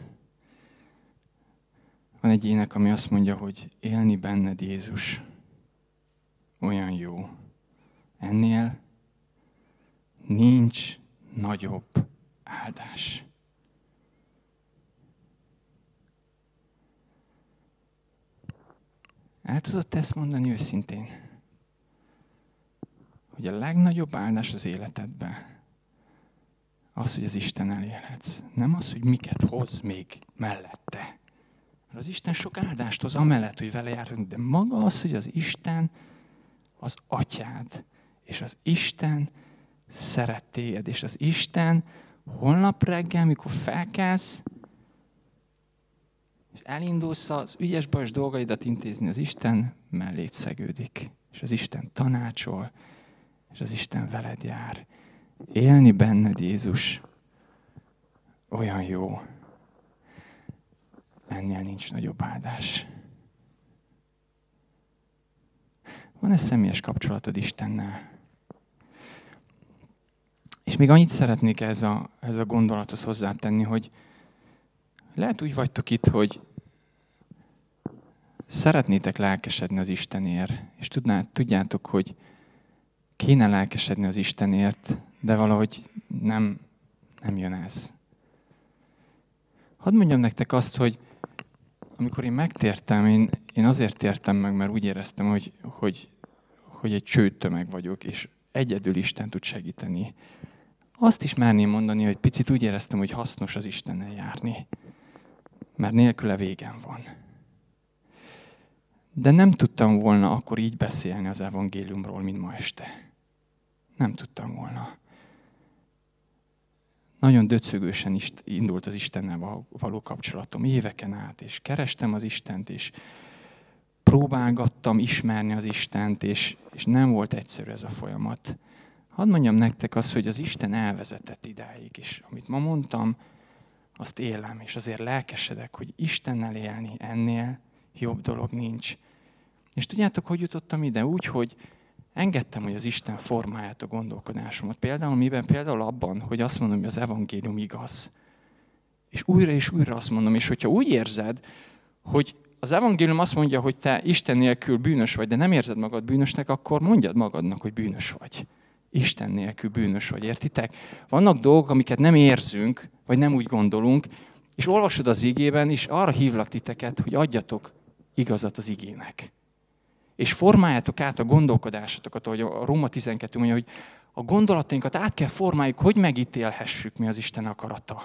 A: Van egy ének, ami azt mondja, hogy élni benned Jézus olyan jó. Ennél nincs nagyobb áldás. El tudod ezt mondani őszintén? Hogy a legnagyobb áldás az életedben az, hogy az Isten elélhetsz. Nem az, hogy miket hoz még mellette. Mert az Isten sok áldást hoz amellett, hogy vele járunk, de maga az, hogy az Isten az atyád, és az Isten szeret téged, és az Isten holnap reggel, mikor felkelsz, elindulsz az ügyes bajos dolgaidat intézni, az Isten mellé szegődik, és az Isten tanácsol, és az Isten veled jár. Élni benned, Jézus, olyan jó. Ennél nincs nagyobb áldás. Van-e személyes kapcsolatod Istennel? És még annyit szeretnék ez a, ez a gondolathoz hozzátenni, hogy lehet úgy vagytok itt, hogy szeretnétek lelkesedni az Istenért, és tudná, tudjátok, hogy kéne lelkesedni az Istenért, de valahogy nem, nem jön ez. Hadd mondjam nektek azt, hogy amikor én megtértem, én, én azért tértem meg, mert úgy éreztem, hogy, hogy, hogy egy csőtömeg vagyok, és egyedül Isten tud segíteni. Azt is merném mondani, hogy picit úgy éreztem, hogy hasznos az Istennel járni, mert nélküle végem van. De nem tudtam volna akkor így beszélni az evangéliumról, mint ma este. Nem tudtam volna. Nagyon döcögősen indult az Istennel való kapcsolatom éveken át, és kerestem az Istent, és próbálgattam ismerni az Istent, és, és nem volt egyszerű ez a folyamat. Hadd mondjam nektek azt, hogy az Isten elvezetett idáig, és amit ma mondtam, azt élem, és azért lelkesedek, hogy Istennel élni ennél jobb dolog nincs. És tudjátok, hogy jutottam ide? Úgy, hogy engedtem, hogy az Isten formáját a gondolkodásomat. Például miben? Például abban, hogy azt mondom, hogy az evangélium igaz. És újra és újra azt mondom, és hogyha úgy érzed, hogy az evangélium azt mondja, hogy te Isten nélkül bűnös vagy, de nem érzed magad bűnösnek, akkor mondjad magadnak, hogy bűnös vagy. Isten nélkül bűnös vagy, értitek? Vannak dolgok, amiket nem érzünk, vagy nem úgy gondolunk, és olvasod az igében, és arra hívlak titeket, hogy adjatok igazat az igének és formáljátok át a gondolkodásotokat, ahogy a Róma 12 mondja, hogy a gondolatainkat át kell formáljuk, hogy megítélhessük, mi az Isten akarata.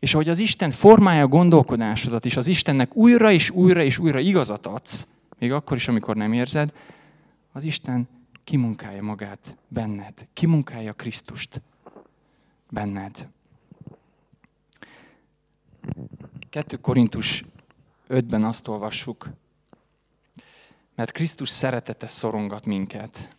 A: És ahogy az Isten formálja a gondolkodásodat, és az Istennek újra és újra és újra igazat adsz, még akkor is, amikor nem érzed, az Isten kimunkálja magát benned, kimunkálja Krisztust benned. 2 Korintus 5-ben azt olvassuk, mert Krisztus szeretete szorongat minket.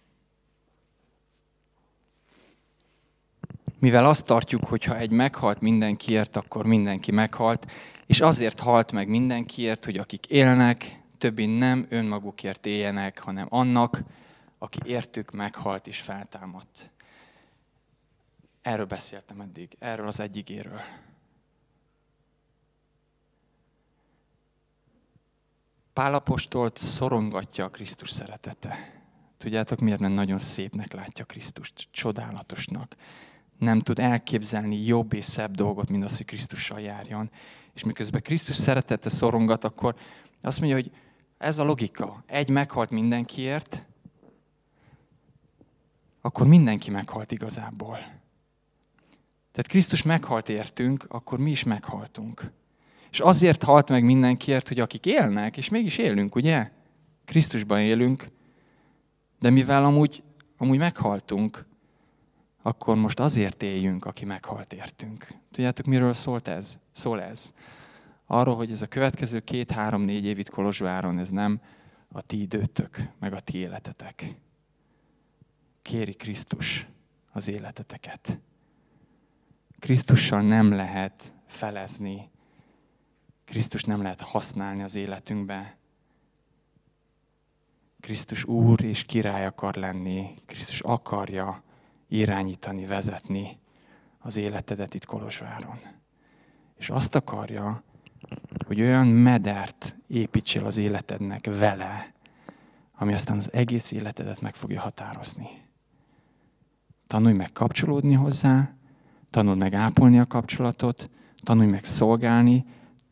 A: Mivel azt tartjuk, hogy ha egy meghalt mindenkiért, akkor mindenki meghalt, és azért halt meg mindenkiért, hogy akik élnek, többi nem önmagukért éljenek, hanem annak, aki értük meghalt és feltámadt. Erről beszéltem eddig, erről az egyigéről. Pálapostolt szorongatja a Krisztus szeretete. Tudjátok, miért nem nagyon szépnek látja Krisztust, csodálatosnak. Nem tud elképzelni jobb és szebb dolgot, mint az, hogy Krisztussal járjon. És miközben Krisztus szeretete szorongat, akkor azt mondja, hogy ez a logika. Egy meghalt mindenkiért, akkor mindenki meghalt igazából. Tehát Krisztus meghalt értünk, akkor mi is meghaltunk. És azért halt meg mindenkiért, hogy akik élnek, és mégis élünk, ugye? Krisztusban élünk, de mivel amúgy, amúgy meghaltunk, akkor most azért éljünk, aki meghalt értünk. Tudjátok, miről szólt ez? Szól ez? Arról, hogy ez a következő két, három, négy év itt Kolozsváron, ez nem a ti időtök, meg a ti életetek. Kéri Krisztus az életeteket. Krisztussal nem lehet felezni Krisztus nem lehet használni az életünkbe. Krisztus Úr és király akar lenni. Krisztus akarja irányítani, vezetni az életedet itt Kolozsváron. És azt akarja, hogy olyan medert építsél az életednek vele, ami aztán az egész életedet meg fogja határozni. Tanulj meg kapcsolódni hozzá, tanulj meg ápolni a kapcsolatot, tanulj meg szolgálni,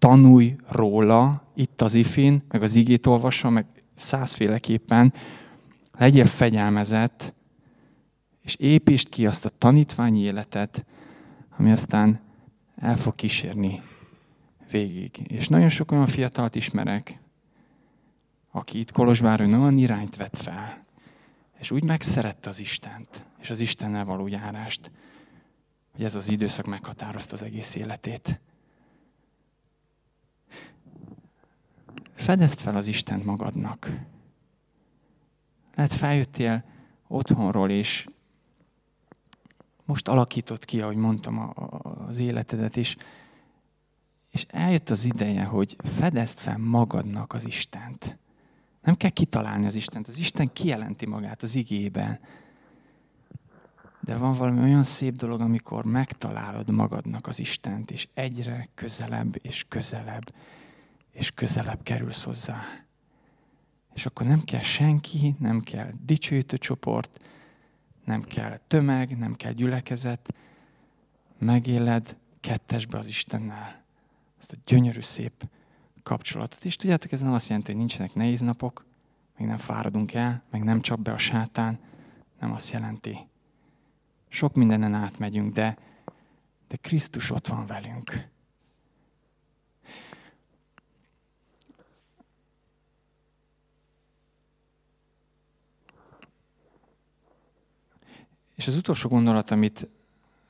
A: tanulj róla, itt az ifin, meg az igét olvasva, meg százféleképpen, legyél fegyelmezett, és építsd ki azt a tanítványi életet, ami aztán el fog kísérni végig. És nagyon sok olyan fiatalt ismerek, aki itt Kolozsváron olyan irányt vett fel, és úgy megszerette az Istent, és az Istennel való járást, hogy ez az időszak meghatározta az egész életét. Fedezd fel az Isten magadnak. Lehet feljöttél otthonról, és most alakított ki, ahogy mondtam, a, a, az életedet, és, és eljött az ideje, hogy fedezd fel magadnak az Istent. Nem kell kitalálni az Istent, az Isten kijelenti magát az igében. De van valami olyan szép dolog, amikor megtalálod magadnak az Istent, és egyre közelebb és közelebb és közelebb kerülsz hozzá. És akkor nem kell senki, nem kell dicsőítő csoport, nem kell tömeg, nem kell gyülekezet. Megéled kettesbe az Istennel. Azt a gyönyörű, szép kapcsolatot. És tudjátok, ez nem azt jelenti, hogy nincsenek nehéz napok, meg nem fáradunk el, meg nem csap be a sátán. Nem azt jelenti. Sok mindenen átmegyünk, de, de Krisztus ott van velünk. És az utolsó gondolat, amit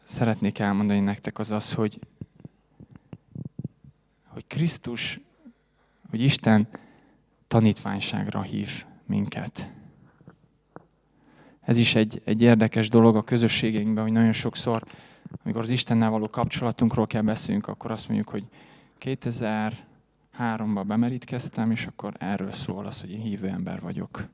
A: szeretnék elmondani nektek, az az, hogy, hogy Krisztus, hogy Isten tanítványságra hív minket. Ez is egy, egy érdekes dolog a közösségeinkben, hogy nagyon sokszor, amikor az Istennel való kapcsolatunkról kell beszélnünk, akkor azt mondjuk, hogy 2003-ban bemerítkeztem, és akkor erről szól az, hogy én hívő ember vagyok.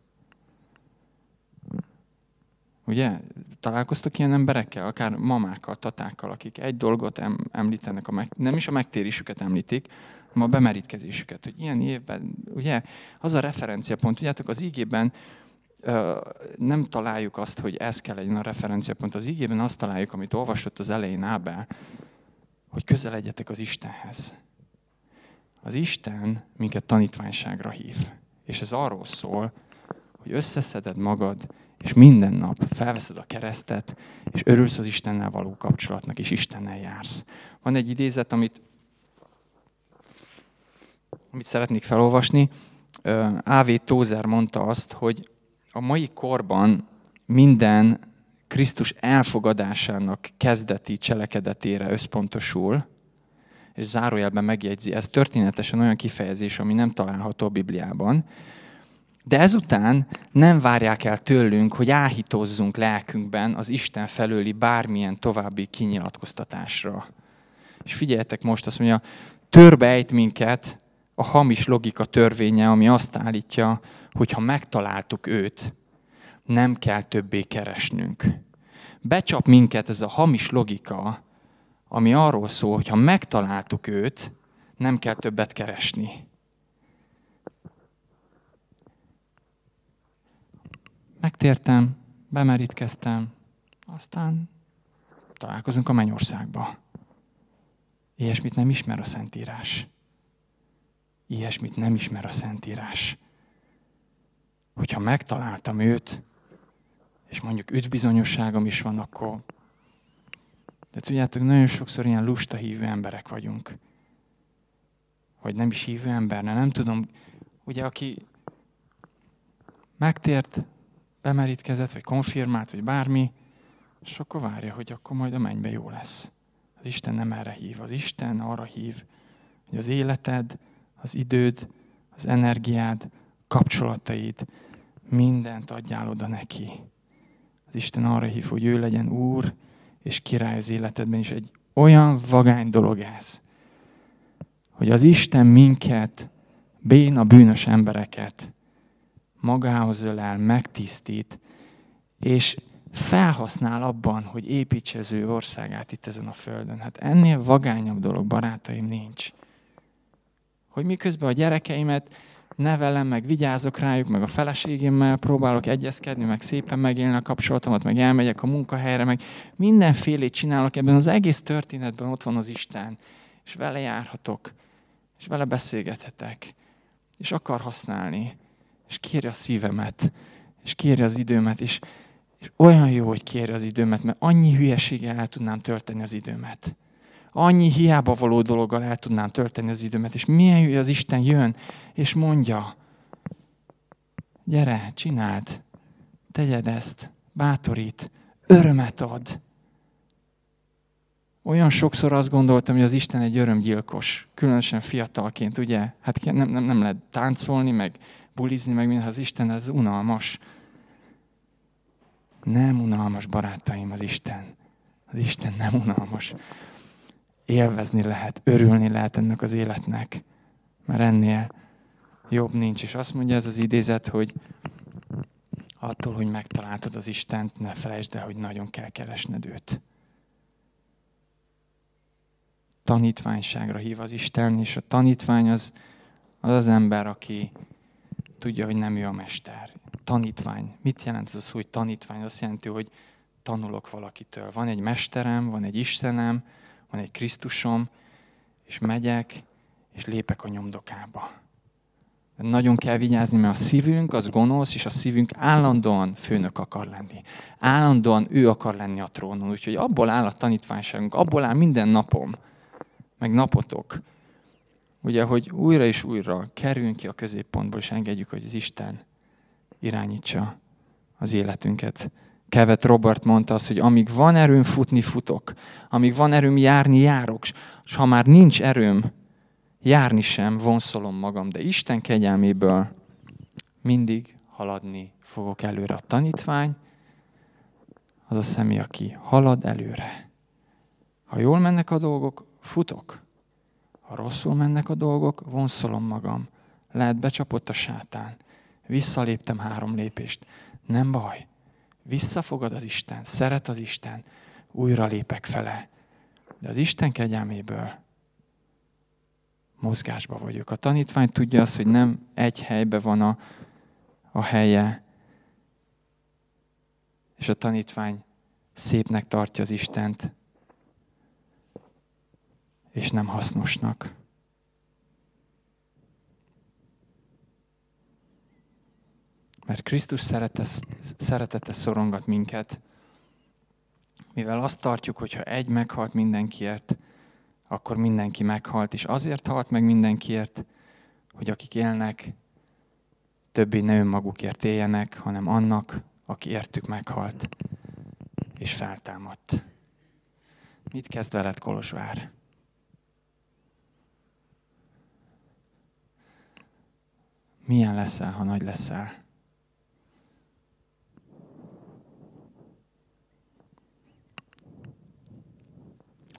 A: Ugye? Találkoztok ilyen emberekkel, akár mamákkal, tatákkal, akik egy dolgot említenek, a meg, nem is a megtérésüket említik, hanem a bemerítkezésüket. Hogy ilyen évben, ugye, az a referenciapont, tudjátok, az ígében nem találjuk azt, hogy ez kell legyen a referenciapont. Az ígében azt találjuk, amit olvasott az elején Ábel, hogy közeledjetek az Istenhez. Az Isten minket tanítványságra hív. És ez arról szól, hogy összeszeded magad, és minden nap felveszed a keresztet, és örülsz az Istennel való kapcsolatnak, és Istennel jársz. Van egy idézet, amit, amit szeretnék felolvasni. A.V. Tózer mondta azt, hogy a mai korban minden Krisztus elfogadásának kezdeti cselekedetére összpontosul, és zárójelben megjegyzi, ez történetesen olyan kifejezés, ami nem található a Bibliában, de ezután nem várják el tőlünk, hogy áhítozzunk lelkünkben az Isten felőli bármilyen további kinyilatkoztatásra. És figyeljetek most, azt mondja, törbejt minket a hamis logika törvénye, ami azt állítja, hogy ha megtaláltuk őt, nem kell többé keresnünk. Becsap minket ez a hamis logika, ami arról szól, hogy ha megtaláltuk őt, nem kell többet keresni. Megtértem, bemerítkeztem, aztán találkozunk a mennyországba. Ilyesmit nem ismer a Szentírás. Ilyesmit nem ismer a Szentírás. Hogyha megtaláltam őt, és mondjuk üdvbizonyosságom is van, akkor... De tudjátok, nagyon sokszor ilyen lusta hívő emberek vagyunk. Vagy nem is hívő ember, nem tudom. Ugye, aki megtért, bemerítkezett, vagy konfirmált, vagy bármi, és akkor várja, hogy akkor majd a mennybe jó lesz. Az Isten nem erre hív. Az Isten arra hív, hogy az életed, az időd, az energiád, kapcsolataid, mindent adjál oda neki. Az Isten arra hív, hogy ő legyen Úr és király az életedben, és egy olyan vagány dolog ez, hogy az Isten minket, béna, bűnös embereket magához ölel, megtisztít, és felhasznál abban, hogy építse az ő országát itt ezen a földön. Hát ennél vagányabb dolog, barátaim, nincs. Hogy miközben a gyerekeimet nevelem, meg vigyázok rájuk, meg a feleségemmel próbálok egyezkedni, meg szépen megélni a kapcsolatomat, meg elmegyek a munkahelyre, meg mindenfélét csinálok ebben az egész történetben, ott van az Isten, és vele járhatok, és vele beszélgethetek, és akar használni, és kéri a szívemet, és kéri az időmet, és, és olyan jó, hogy kéri az időmet, mert annyi hülyeséggel el tudnám tölteni az időmet. Annyi hiába való dologgal el tudnám tölteni az időmet, és milyen jó, az Isten jön, és mondja, gyere, csináld, tegyed ezt, bátorít, örömet ad. Olyan sokszor azt gondoltam, hogy az Isten egy örömgyilkos, különösen fiatalként, ugye? Hát nem, nem, nem lehet táncolni, meg bulizni, meg minden, az Isten az unalmas. Nem unalmas, barátaim, az Isten. Az Isten nem unalmas. Élvezni lehet, örülni lehet ennek az életnek. Mert ennél jobb nincs. És azt mondja ez az idézet, hogy attól, hogy megtaláltad az Istent, ne felejtsd el, hogy nagyon kell keresned őt. Tanítványságra hív az Isten, és a tanítvány az az, az ember, aki tudja, hogy nem ő a mester. Tanítvány. Mit jelent ez a szó, hogy tanítvány? Azt jelenti, hogy tanulok valakitől. Van egy mesterem, van egy Istenem, van egy Krisztusom, és megyek, és lépek a nyomdokába. Nagyon kell vigyázni, mert a szívünk az gonosz, és a szívünk állandóan főnök akar lenni. Állandóan ő akar lenni a trónon. Úgyhogy abból áll a tanítványságunk, abból áll minden napom, meg napotok, ugye, hogy újra és újra kerüljünk ki a középpontból, és engedjük, hogy az Isten irányítsa az életünket. Kevet Robert mondta azt, hogy amíg van erőm futni, futok. Amíg van erőm járni, járok. És ha már nincs erőm járni sem, vonszolom magam. De Isten kegyelméből mindig haladni fogok előre. A tanítvány az a személy, aki halad előre. Ha jól mennek a dolgok, futok. Ha rosszul mennek a dolgok, vonszolom magam. Lehet becsapott a sátán. Visszaléptem három lépést. Nem baj. Visszafogad az Isten, szeret az Isten, újra lépek fele. De az Isten kegyelméből mozgásba vagyok. A tanítvány tudja azt, hogy nem egy helybe van a, a helye, és a tanítvány szépnek tartja az Istent, és nem hasznosnak. Mert Krisztus szeretete, szeretete szorongat minket, mivel azt tartjuk, hogy ha egy meghalt mindenkiért, akkor mindenki meghalt, és azért halt meg mindenkiért, hogy akik élnek, többé ne önmagukért éljenek, hanem annak, aki értük meghalt. és feltámadt. Mit kezd veled Kolozsvár? Milyen leszel, ha nagy leszel?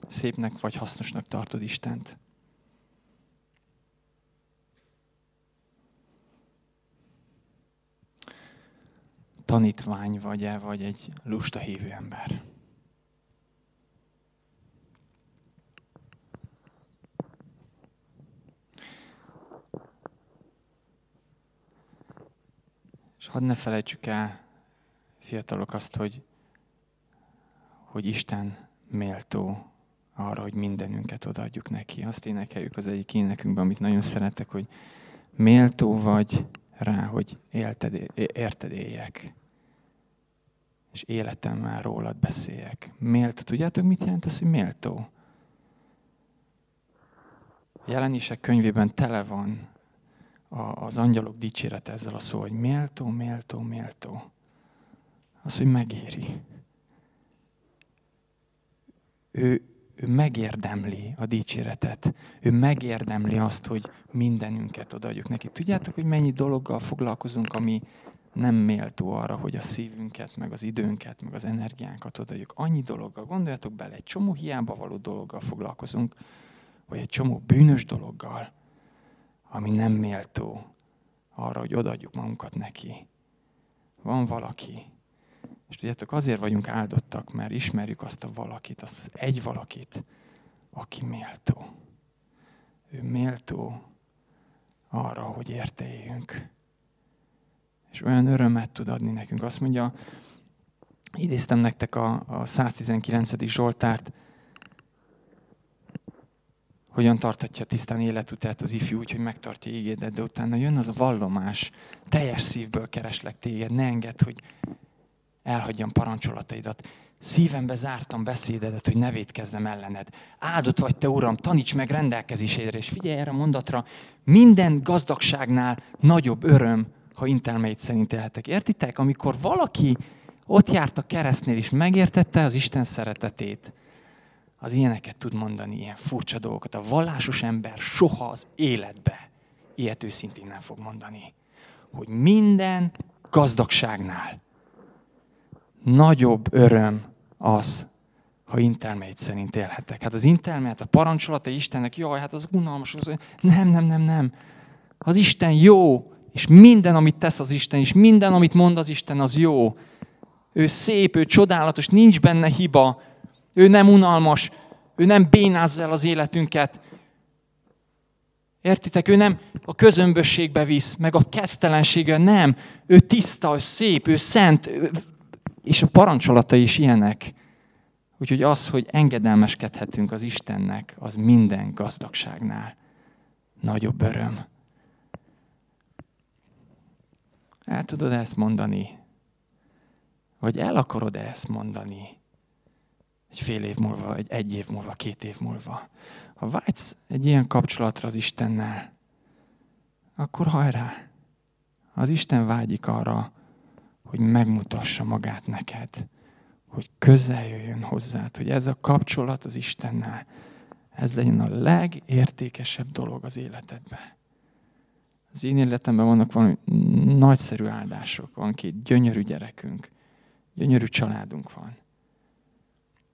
A: Szépnek vagy hasznosnak tartod Istent? Tanítvány vagy-e, vagy egy lusta hívő ember? És hadd ne felejtsük el, fiatalok, azt, hogy, hogy Isten méltó arra, hogy mindenünket odaadjuk neki. Azt énekeljük az egyik énekünkben, amit nagyon szeretek, hogy méltó vagy rá, hogy élted, érted éljek. És életemmel rólad beszéljek. Méltó. Tudjátok, mit jelent az, hogy méltó? Jelenések könyvében tele van az angyalok dicséret ezzel a szó, hogy méltó, méltó, méltó. Az, hogy megéri. Ő, ő megérdemli a dicséretet. Ő megérdemli azt, hogy mindenünket odaadjuk neki. Tudjátok, hogy mennyi dologgal foglalkozunk, ami nem méltó arra, hogy a szívünket, meg az időnket, meg az energiánkat odaadjuk. Annyi dologgal, gondoljatok bele, egy csomó hiába való dologgal foglalkozunk, vagy egy csomó bűnös dologgal, ami nem méltó arra, hogy odaadjuk magunkat neki. Van valaki, és tudjátok, azért vagyunk áldottak, mert ismerjük azt a valakit, azt az egy valakit, aki méltó. Ő méltó arra, hogy érteljünk. És olyan örömet tud adni nekünk. Azt mondja, idéztem nektek a, a 119. Zsoltárt, hogyan tartatja tisztán életutát az ifjú, úgyhogy megtartja ígédet, de utána jön az a vallomás, teljes szívből kereslek téged, ne engedd, hogy elhagyjam parancsolataidat. Szívembe zártam beszédedet, hogy ne védkezzem ellened. Áldott vagy te, Uram, taníts meg rendelkezésére, és figyelj erre a mondatra, minden gazdagságnál nagyobb öröm, ha intelmeit szerint élhetek. Értitek? Amikor valaki ott járt a keresztnél, és megértette az Isten szeretetét, az ilyeneket tud mondani, ilyen furcsa dolgokat. A vallásos ember soha az életbe ilyet őszintén nem fog mondani. Hogy minden gazdagságnál nagyobb öröm az, ha intelmeit szerint élhetek. Hát az intelmet, a parancsolata Istennek, jaj, hát az unalmas. Az... Nem, nem, nem, nem. Az Isten jó, és minden, amit tesz az Isten, és minden, amit mond az Isten, az jó. Ő szép, ő csodálatos, nincs benne hiba, ő nem unalmas, ő nem bénázza el az életünket. Értitek? Ő nem a közömbösségbe visz, meg a kezdtelensége, nem. Ő tiszta, ő szép, ő szent, és a parancsolata is ilyenek. Úgyhogy az, hogy engedelmeskedhetünk az Istennek, az minden gazdagságnál nagyobb öröm. El tudod ezt mondani? Vagy el akarod ezt mondani? Egy fél év múlva, egy egy év múlva, két év múlva. Ha vágysz egy ilyen kapcsolatra az Istennel, akkor hajrá! Az Isten vágyik arra, hogy megmutassa magát neked, hogy közel jöjjön hozzád, hogy ez a kapcsolat az Istennel, ez legyen a legértékesebb dolog az életedben. Az én életemben vannak valami nagyszerű áldások, van két gyönyörű gyerekünk, gyönyörű családunk van.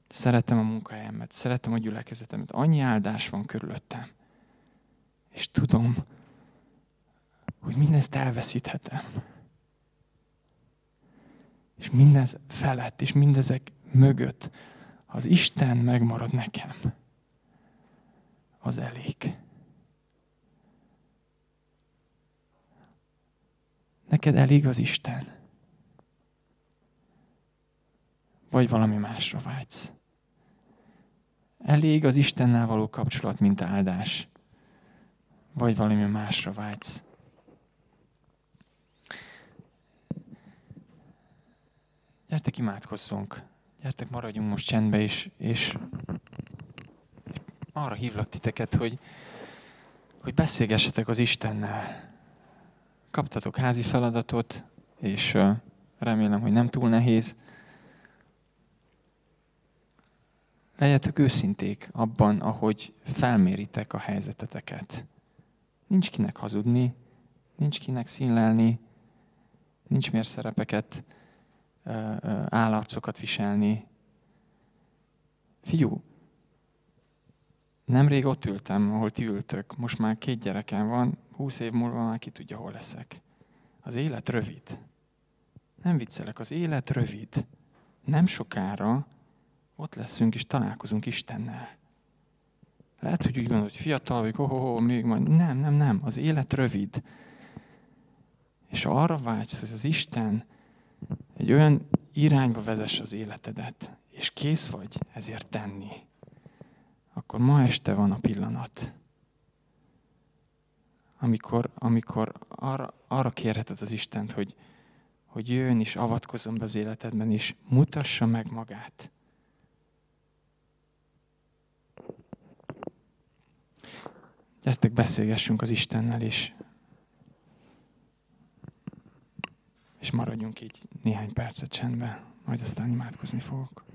A: Szeretem a munkahelyemet, szeretem a gyülekezetemet, annyi áldás van körülöttem. És tudom, hogy mindezt elveszíthetem. És mindez felett, és mindezek mögött az Isten megmarad nekem, az elég. Neked elég az Isten? Vagy valami másra vágysz? Elég az Istennel való kapcsolat, mint áldás? Vagy valami másra vágysz? Gyertek, imádkozzunk. Gyertek, maradjunk most csendbe, és, és arra hívlak titeket, hogy, hogy beszélgessetek az Istennel. Kaptatok házi feladatot, és remélem, hogy nem túl nehéz.
B: Legyetek őszinték abban, ahogy felméritek a helyzeteteket. Nincs kinek hazudni, nincs kinek színlelni, nincs miért szerepeket, állarcokat viselni. Fiú, nemrég ott ültem, ahol ti ültök, most már két gyerekem van, húsz év múlva már ki tudja, hol leszek. Az élet rövid. Nem viccelek, az élet rövid. Nem sokára ott leszünk és találkozunk Istennel. Lehet, hogy úgy gondolod, hogy fiatal vagy, oh, oh, oh, még majd. Nem, nem, nem. Az élet rövid. És arra vágysz, hogy az Isten egy olyan irányba vezess az életedet, és kész vagy ezért tenni, akkor ma este van a pillanat, amikor, amikor arra, arra kérheted az Istent, hogy, hogy jöjjön és avatkozom be az életedben, és mutassa meg magát. Gyertek, beszélgessünk az Istennel is. És maradjunk így néhány percet csendben, majd aztán imádkozni fogok.